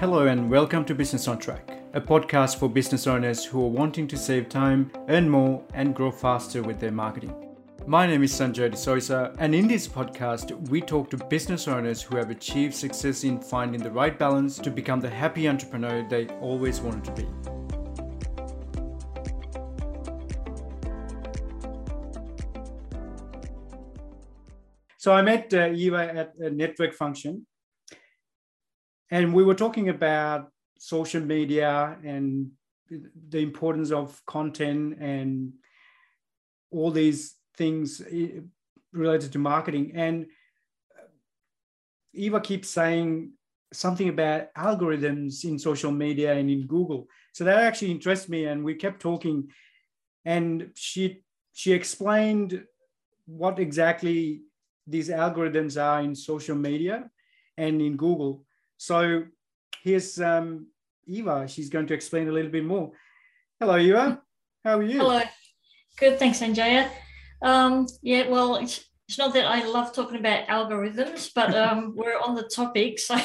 Hello, and welcome to Business on Track, a podcast for business owners who are wanting to save time, earn more, and grow faster with their marketing. My name is Sanjay D'Souza, and in this podcast, we talk to business owners who have achieved success in finding the right balance to become the happy entrepreneur they always wanted to be. So I met uh, Eva at a network function, and we were talking about social media and the importance of content and all these things related to marketing. And Eva keeps saying something about algorithms in social media and in Google. So that actually interests me. And we kept talking, and she she explained what exactly these algorithms are in social media and in Google. So here's um, Eva. She's going to explain a little bit more. Hello, Eva. How are you? Hello. Good, thanks, Anjaya. Um, yeah, well, it's, it's not that I love talking about algorithms, but um, we're on the topic. So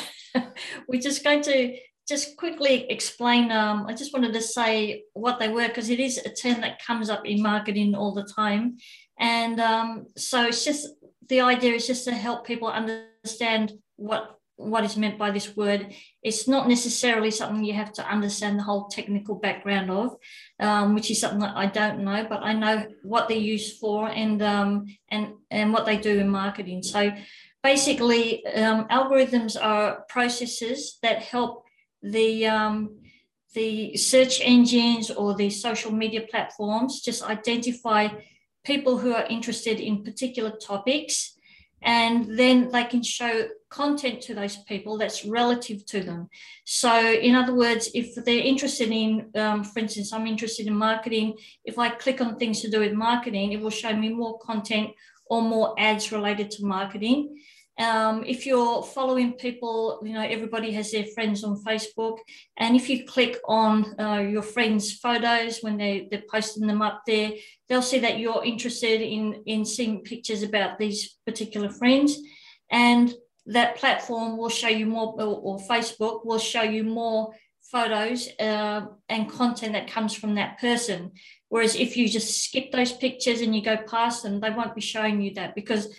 we're just going to just quickly explain. Um, I just wanted to say what they were because it is a term that comes up in marketing all the time. And um, so it's just the idea is just to help people understand what what is meant by this word. It's not necessarily something you have to understand the whole technical background of, um, which is something that I don't know, but I know what they're used for and um, and and what they do in marketing. So basically, um, algorithms are processes that help the um, the search engines or the social media platforms just identify people who are interested in particular topics and then they can show content to those people that's relative to them. So, in other words, if they're interested in, um, for instance, I'm interested in marketing, if I click on things to do with marketing, it will show me more content or more ads related to marketing. Um, if you're following people, you know, everybody has their friends on Facebook. And if you click on uh, your friends' photos when they, they're posting them up there, they'll see that you're interested in, in seeing pictures about these particular friends. And that platform will show you more, or, or Facebook will show you more photos uh, and content that comes from that person. Whereas if you just skip those pictures and you go past them, they won't be showing you that because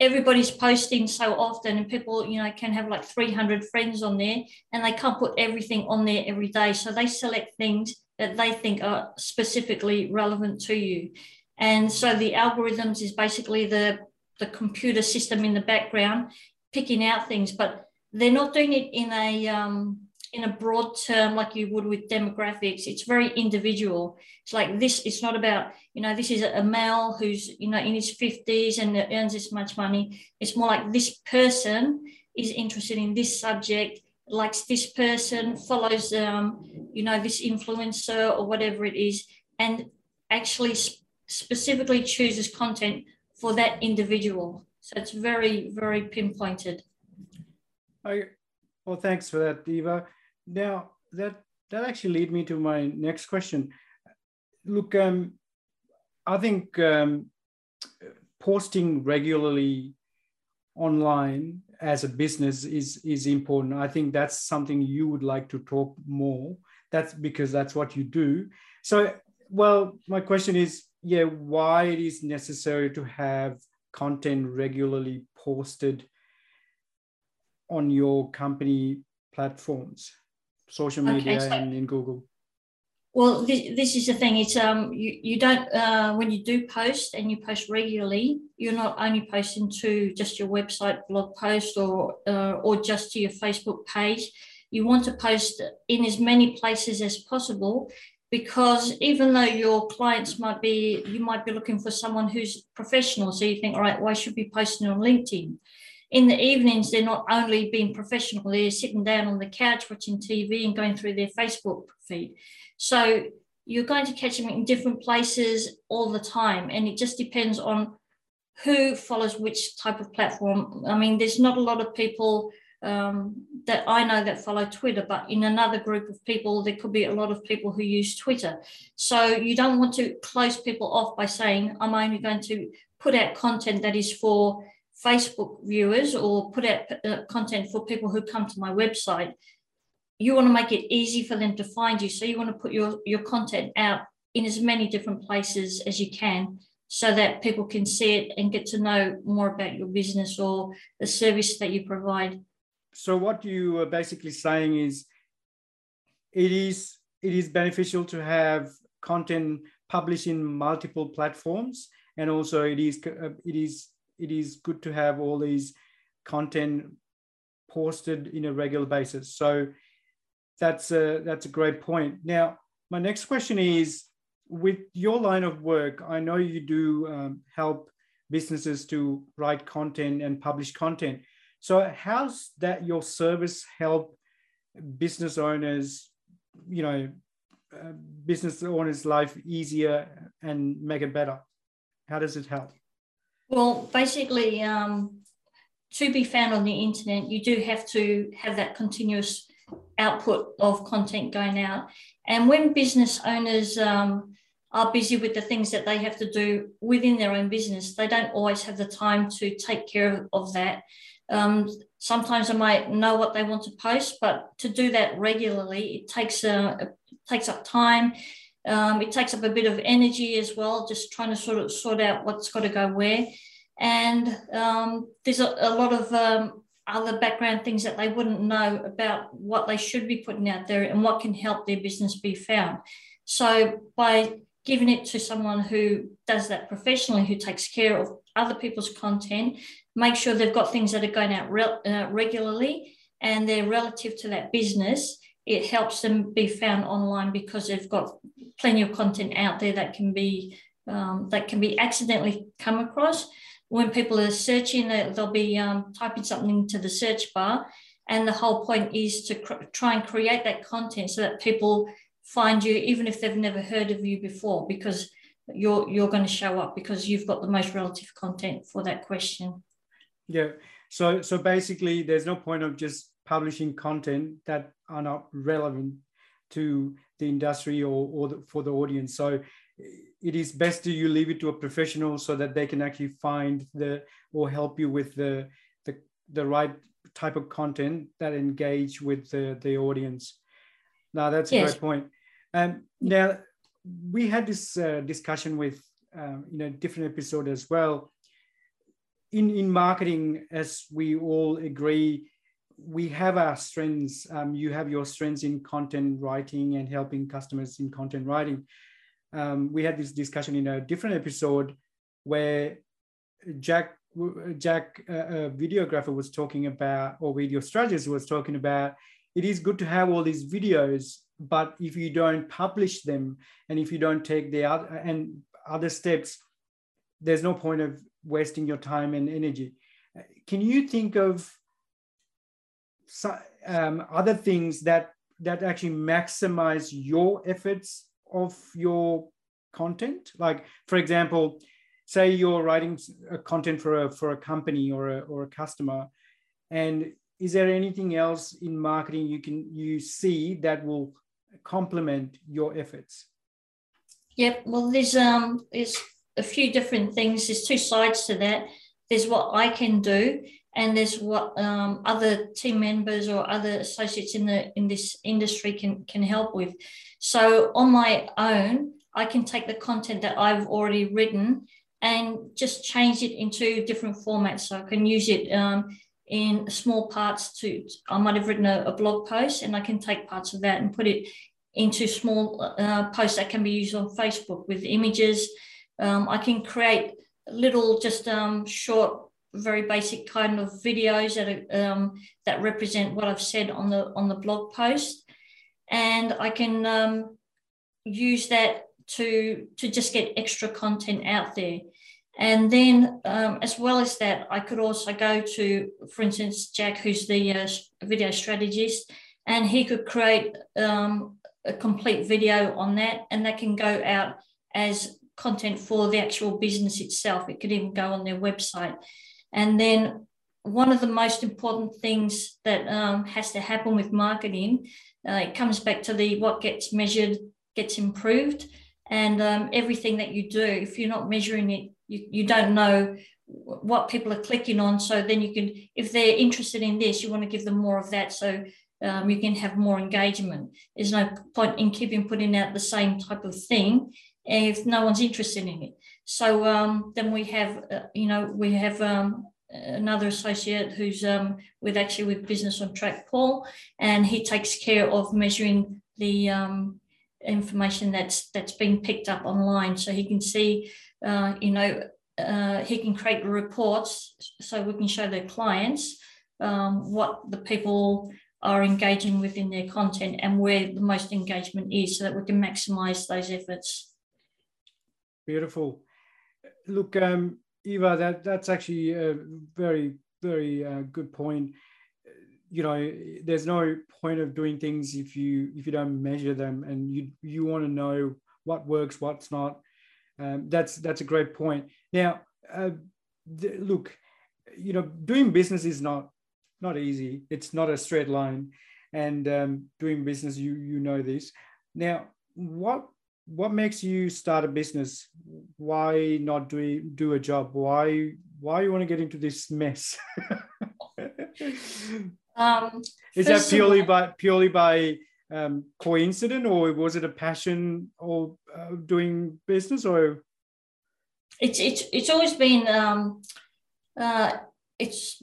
everybody's posting so often and people you know can have like 300 friends on there and they can't put everything on there every day. So they select things that they think are specifically relevant to you. And so the algorithms is basically the the computer system in the background picking out things but they're not doing it in a um, in a broad term like you would with demographics. It's very individual. It's like this it's not about you know this is a male who's you know in his 50s and earns this much money. It's more like this person is interested in this subject likes this person follows um you know this influencer or whatever it is and actually sp- specifically chooses content for that individual so it's very very pinpointed I, well thanks for that eva now that that actually lead me to my next question. Look, um, I think um, posting regularly online as a business is is important. I think that's something you would like to talk more. That's because that's what you do. So, well, my question is, yeah, why it is necessary to have content regularly posted on your company platforms? social media okay, so, and in Google? Well, this, this is the thing. It's um you, you don't uh, when you do post and you post regularly, you're not only posting to just your website blog post or uh, or just to your Facebook page. You want to post in as many places as possible because even though your clients might be you might be looking for someone who's professional so you think all right why should be posting on linkedin in the evenings, they're not only being professional, they're sitting down on the couch watching TV and going through their Facebook feed. So you're going to catch them in different places all the time. And it just depends on who follows which type of platform. I mean, there's not a lot of people um, that I know that follow Twitter, but in another group of people, there could be a lot of people who use Twitter. So you don't want to close people off by saying, I'm only going to put out content that is for Facebook viewers or put out uh, content for people who come to my website, you want to make it easy for them to find you. So you want to put your, your content out in as many different places as you can so that people can see it and get to know more about your business or the service that you provide. So what you are basically saying is it is it is beneficial to have content published in multiple platforms. And also it is uh, it is it is good to have all these content posted in a regular basis. So that's a that's a great point. Now my next question is with your line of work i know you do um, help businesses to write content and publish content so how's that your service help business owners you know uh, business owners life easier and make it better? How does it help? Well basically um, to be found on the internet you do have to have that continuous output of content going out. And when business owners um, are busy with the things that they have to do within their own business they don't always have the time to take care of that um, sometimes I might know what they want to post, but to do that regularly, it takes a, it takes up time. Um, it takes up a bit of energy as well, just trying to sort of sort out what's got to go where. And um, there's a, a, lot of um, other background things that they wouldn't know about what they should be putting out there and what can help their business be found. So by giving it to someone who does that professionally, who takes care of other people's content, make sure they've got things that are going out re- uh, regularly and they're relative to that business. It helps them be found online because they've got plenty of content out there that can be um, that can be accidentally come across. When people are searching, they'll be um, typing something into the search bar, and the whole point is to cr- try and create that content so that people find you, even if they've never heard of you before, because you're you're going to show up because you've got the most relative content for that question. Yeah. So so basically, there's no point of just publishing content that are not relevant to the industry or, or the, for the audience. So it is best to you leave it to a professional so that they can actually find the or help you with the the, the right type of content that engage with the, the audience. Now that's a great point. Um, now we had this uh, discussion with um, you know different episode as well in, in marketing, as we all agree, we have our strengths. Um, you have your strengths in content writing and helping customers in content writing. Um, we had this discussion in a different episode where Jack, Jack, uh, a videographer, was talking about, or video strategist was talking about. It is good to have all these videos, but if you don't publish them and if you don't take the other and other steps, there's no point of wasting your time and energy. Can you think of um, other things that that actually maximize your efforts of your content? Like, for example, say you're writing content for a for a company or a or a customer, and is there anything else in marketing you can you see that will complement your efforts? Yep. Well, there's um there's a few different things. There's two sides to that. There's what I can do, and there's what um, other team members or other associates in the in this industry can can help with. So on my own, I can take the content that I've already written and just change it into different formats. So I can use it um, in small parts. To I might have written a, a, blog post, and I can take parts of that and put it into small uh, posts that can be used on Facebook with images um, I can create little, just um, short, very basic kind of videos that um, that represent what I've said on the on the blog post, and I can um, use that to to just get extra content out there. And then, um, as well as that, I could also go to, for instance, Jack, who's the uh, video strategist, and he could create um, a complete video on that, and that can go out as content for the actual business itself. It could even go on their website. And then one of the most important things that um, has to happen with marketing, uh, it comes back to the what gets measured gets improved. And um, everything that you do, if you're not measuring it, you, you don't know what people are clicking on. So then you can, if they're interested in this, you want to give them more of that. So um, you can have more engagement. There's no point in keeping putting out the same type of thing if no one's interested in it. So um, then we have, uh, you know, we have um, another associate who's um, with actually with Business on Track, Paul, and he takes care of measuring the um, information that's that's been picked up online, so he can see, uh, you know, uh, he can create reports so we can show their clients um, what the people are engaging with in their content and where the most engagement is so that we can maximize those efforts. Beautiful. Look, um, Eva, that, that's actually a very, very uh, good point. You know, there's no point of doing things if you if you don't measure them, and you you want to know what works, what's not. Um, that's that's a great point. Now, uh, the, look, you know, doing business is not not easy. It's not a straight line, and um, doing business, you you know this. Now, what what makes you start a business? Why not do do a job? Why why you want to get into this mess? um, Is that purely all, by purely by um, coincidence, or was it a passion or uh, doing business, or? It's it's it's always been um, uh, it's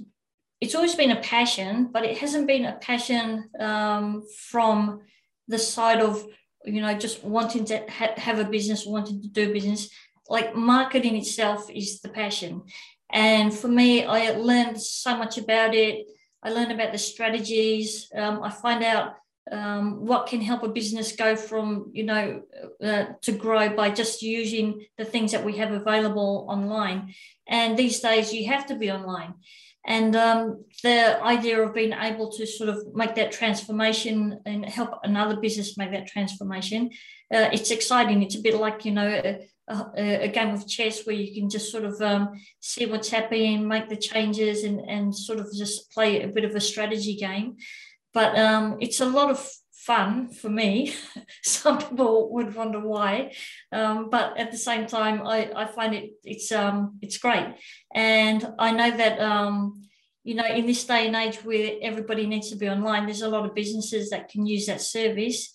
it's always been a passion, but it hasn't been a passion um, from the side of you know just wanting to ha- have a business, wanting to do business. Like marketing itself is the passion, and for me, I learned so much about it. I learned about the strategies. Um, I find out um, what can help a business go from you know uh, to grow by just using the things that we have available online and these days you have to be online and um, the idea of being able to sort of make that transformation and help another business make that transformation uh, it's exciting. It's a bit like you know a, a, a, game of chess where you can just sort of um, see what's happening make the changes and, and sort of just play a bit of a strategy game. But um, it's a lot of fun for me. Some people would wonder why, um, but at the same time, I, I find it it's um, it's great, and I know that um, you know in this day and age where everybody needs to be online, there's a lot of businesses that can use that service.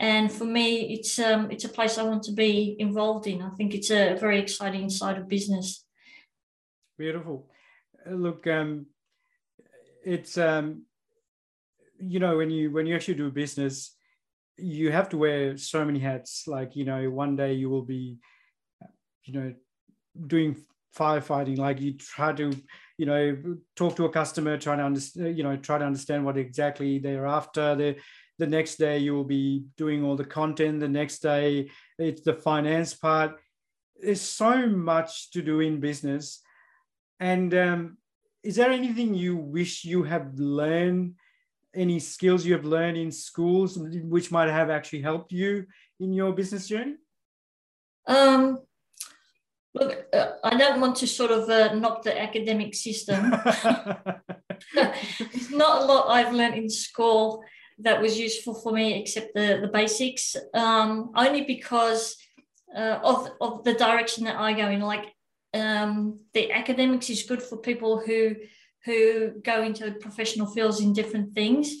And for me, it's um, it's a place I want to be involved in. I think it's a very exciting side of business. Beautiful. Uh, look, um, it's um, you know when you when you actually do business you have to wear so many hats. Like you know one day you will be you know doing firefighting. Like you try to you know talk to a customer trying to understand you know try to understand what exactly they're after. The the next day you will be doing all the content. The next day it's the finance part. There's so much to do in business. And um, is there anything you wish you have learned any skills you have learned in schools which might have actually helped you in your business journey? Um, look, uh, I don't want to sort of uh, knock the academic system. There's not a lot I've learned in school that was useful for me except the, the basics, um, only because uh, of, of the direction that I go in. Like um, the academics is good for people who who go into professional fields in different things.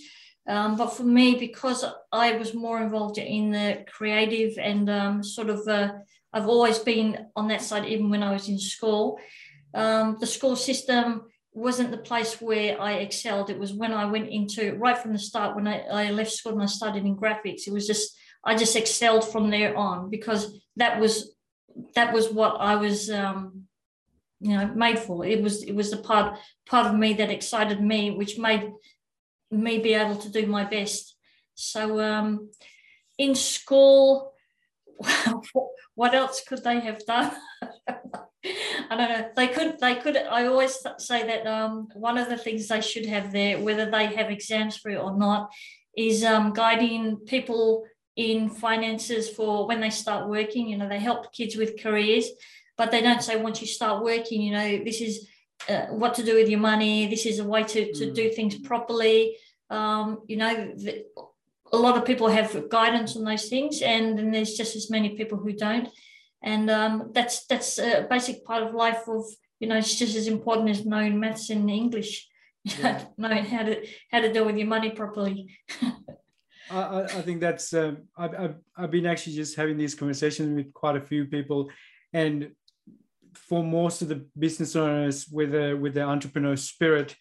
Um, but for me, because I was more involved in the creative and um, sort of, uh, I've always been on that side, even when I was in school. Um, the school system wasn't the place where I excelled. It was when I went into right from the start when I, I left school and I started in graphics. It was just I just excelled from there on because that was that was what I was um, you know made for it was it was the part part of me that excited me which made me be able to do my best so um in school what else could they have done I don't know. They could. They could. I always say that um, one of the things they should have there, whether they have exams for it or not, is um, guiding people in finances for when they start working. You know, they help kids with careers but they don't say once you start working, you know, this is uh, what to do with your money. This is a way to, to mm. do things properly. Um, you know, the, a lot of people have guidance on those things, and then there's just as many people who don't. And um, that's that's a basic part of life of you know, it's just as important as knowing maths and English, yeah. knowing how to how to deal with your money properly. I, I think that's um, I've, I've, I've been actually just having these conversations with quite a few people and for most of the business owners with a with the entrepreneur spirit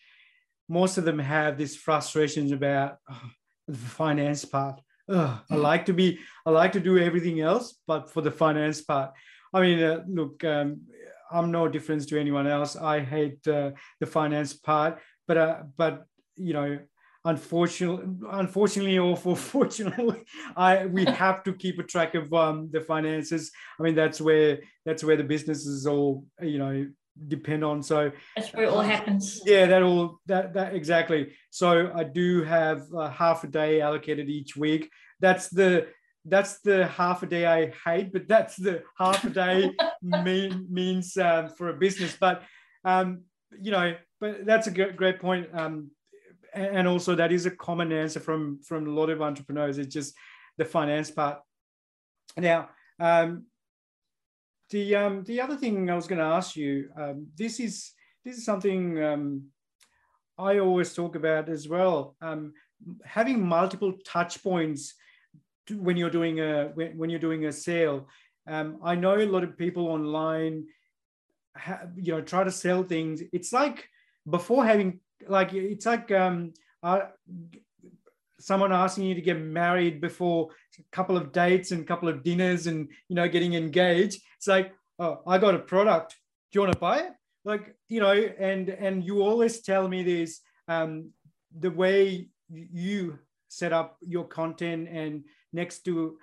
most of them have these frustrations about oh, the finance part. Oh, i like to be i like to do everything else but for the finance part. I mean uh, look um, i'm no difference to anyone else. I hate uh, the finance part but uh, but you know unfortunately, unfortunately or for fortunately, I we have to keep a track of um, the finances. I mean, that's where that's where the businesses all you know depend on. So that's where it all happens. Yeah, that all that that exactly. So I do have uh, half a day allocated each week. That's the that's the half a day I hate, but that's the half a day mean, means um, for a business. But um, you know, but that's a great point. Um, and also that is a common answer from from a lot of entrepreneurs. It's just the finance part. Now um, the um, the other thing i was going to ask you um, this is this is something um, i always talk about as well. Um, having multiple touch points when you're doing a when, you're doing a sale. Um, i know a lot of people online ha, you know try to sell things. It's like before having like it's like um, someone asking you to get married before a couple of dates and a couple of dinners and you know getting engaged. It's like, oh, I got a product. Do you want to buy it? Like you know, and and you always tell me this um, the way you set up your content and next to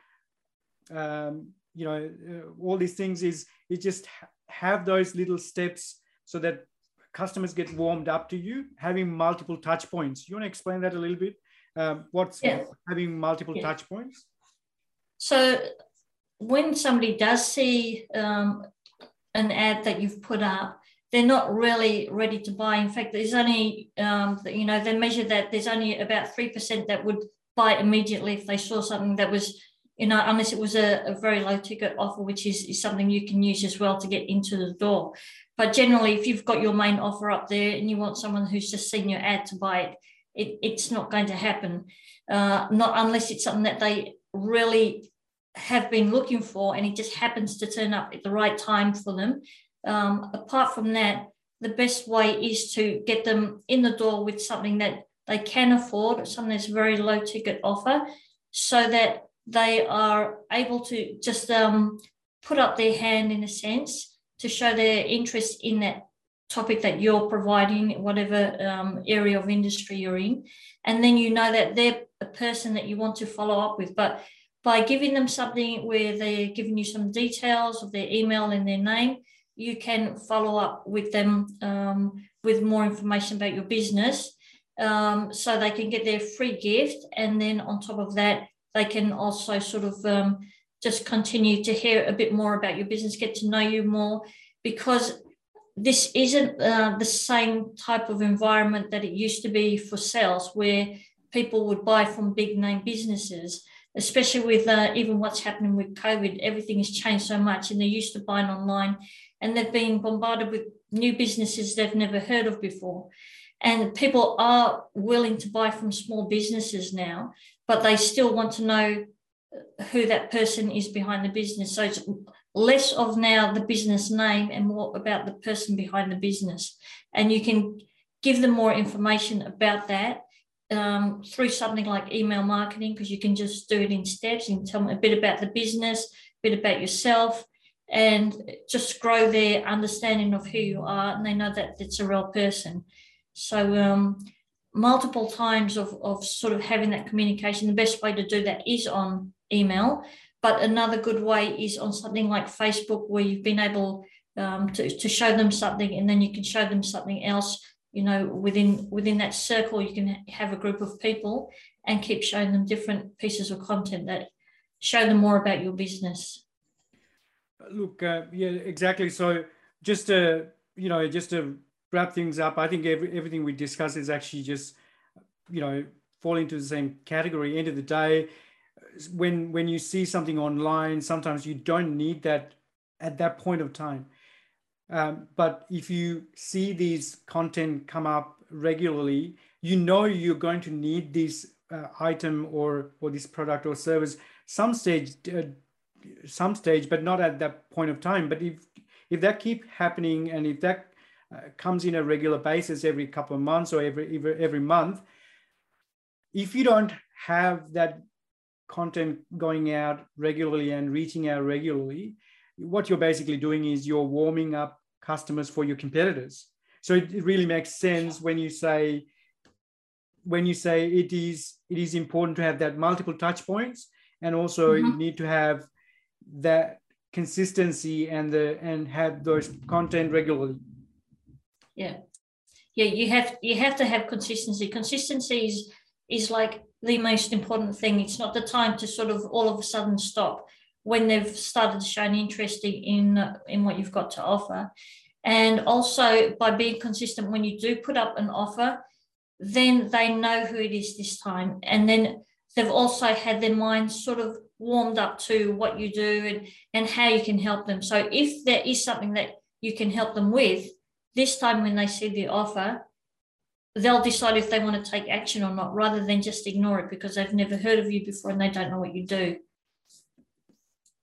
um, you know uh, all these things is is just have those little steps so that customers get warmed up to you, having multiple touch points. You want to explain that a little bit? Um, what's yes. having multiple yes. touch points? So when somebody does see um, an ad that you've put up, they're not really ready to buy. In fact, there's only, um, you know, they measure that there's only about 3% that would buy immediately if they saw something that was, you know, unless it was a, a very low ticket offer, which is, is something you can use as well to get into the door. But generally, if you've got your main offer up there and you want someone who's just seen your ad to buy it, it it's not going to happen. Uh, not unless it's something that they really have been looking for and it just happens to turn up at the right time for them. Um, apart from that, the best way is to get them in the door with something that they can afford, something that's a very low ticket offer, so that they are able to just um, put up their hand in a sense to show their interest in that topic that you're providing, whatever um, area of industry you're in. And then you know that they're a person that you want to follow up with. But by giving them something where they're giving you some details of their email and their name, you can follow up with them um, with more information about your business um, so they can get their free gift. And then on top of that, they can also sort of um, just continue to hear a bit more about your business, get to know you more, because this isn't uh, the same type of environment that it used to be for sales, where people would buy from big name businesses. Especially with uh, even what's happening with COVID, everything has changed so much, and they're used to buying online, and they've been bombarded with new businesses they've never heard of before. And people are willing to buy from small businesses now, but they still want to know who that person is behind the business. So it's less of now the business name and more about the person behind the business. And you can give them more information about that um, through something like email marketing, because you can just do it in steps and tell them a bit about the business, a bit about yourself, and just grow their understanding of who you are. And they know that it's a real person. So, um, multiple times of, of sort of having that communication, the best way to do that is on email. But another good way is on something like Facebook, where you've been able um, to, to show them something and then you can show them something else you know within within that circle. You can have a group of people and keep showing them different pieces of content that show them more about your business. Look uh, yeah exactly. So just to you know just to wrap things up i think every, everything we discuss is actually just you know fall into the same category end of the day when when you see something online sometimes you don't need that at that point of time Um, but if you see these content come up regularly, you know you're going to need this uh, item or or this product or service some stage, uh, some stage, but not at that point of time. But if if that keep happening and if that uh, comes in a regular basis every couple of months or every, every every month, if you don't have that content going out regularly and reaching out regularly, what you're basically doing is you're warming up customers for your competitors. So it, it really makes sense when you say when you say it is it is important to have that multiple touch points and also mm-hmm. you need to have that consistency and the and have those content regularly yeah. Yeah you have you have to have consistency. Consistency is is like the most important thing. It's not the time to sort of all of a sudden stop when they've started showing interest in in what you've got to offer. And also by being consistent when you do put up an offer then they know who it is this time. And then they've also had their minds sort of warmed up to what you do and, and how you can help them. So if there is something that you can help them with, this time when they see the offer, they'll decide if they want to take action or not, rather than just ignore it because they've never heard of you before and they don't know what you do.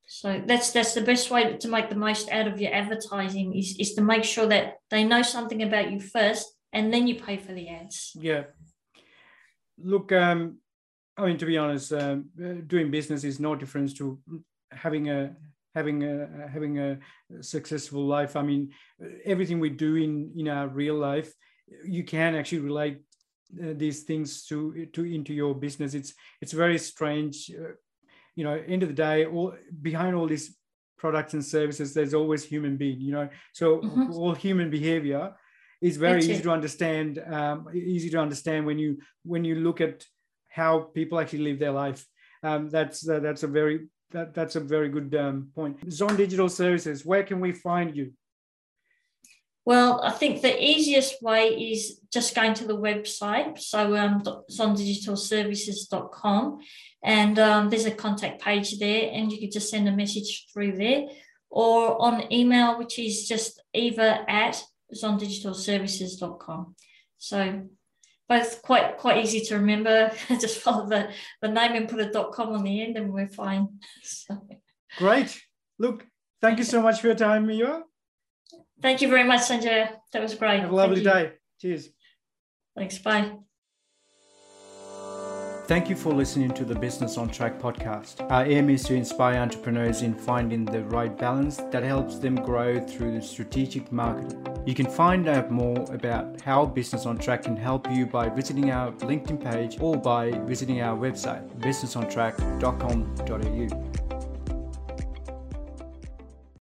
So that's that's the best way to make the most out of your advertising is, is to make sure that they know something about you first and then you pay for the ads. Yeah. Look, um, I mean, to be honest, um, doing business is no difference to having a having a having a successful life. I mean, everything we do in in our real life, you can actually relate uh, these things to to into your business. It's it's very strange. Uh, you know, end of the day, all behind all these products and services, there's always human being. You know, so mm-hmm. all human behavior is very That's easy it. to understand. Um, easy to understand when you when you look at how people actually live their life. Um, that's uh, that's a very that, that's a very good um, point. Zon Digital Services, where can we find you? Well, I think the easiest way is just going to the website. So um, zondigitalservices.com and um, there's a contact page there and you can just send a message through there or on email, which is just eva at zondigitalservices.com. So both quite quite easy to remember. Just follow the, the name and put a dot com on the end and we're fine. So. Great. Look, thank you so much for your time, Eva. Thank you very much, Sanjay. That was great. Have a lovely day. Cheers. Thanks. Bye. Thank you for listening to the Business on Track podcast. Our aim is to inspire entrepreneurs in finding the right balance that helps them grow through strategic marketing. You can find out more about how Business on Track can help you by visiting our LinkedIn page or by visiting our website, businessontrack.com.au.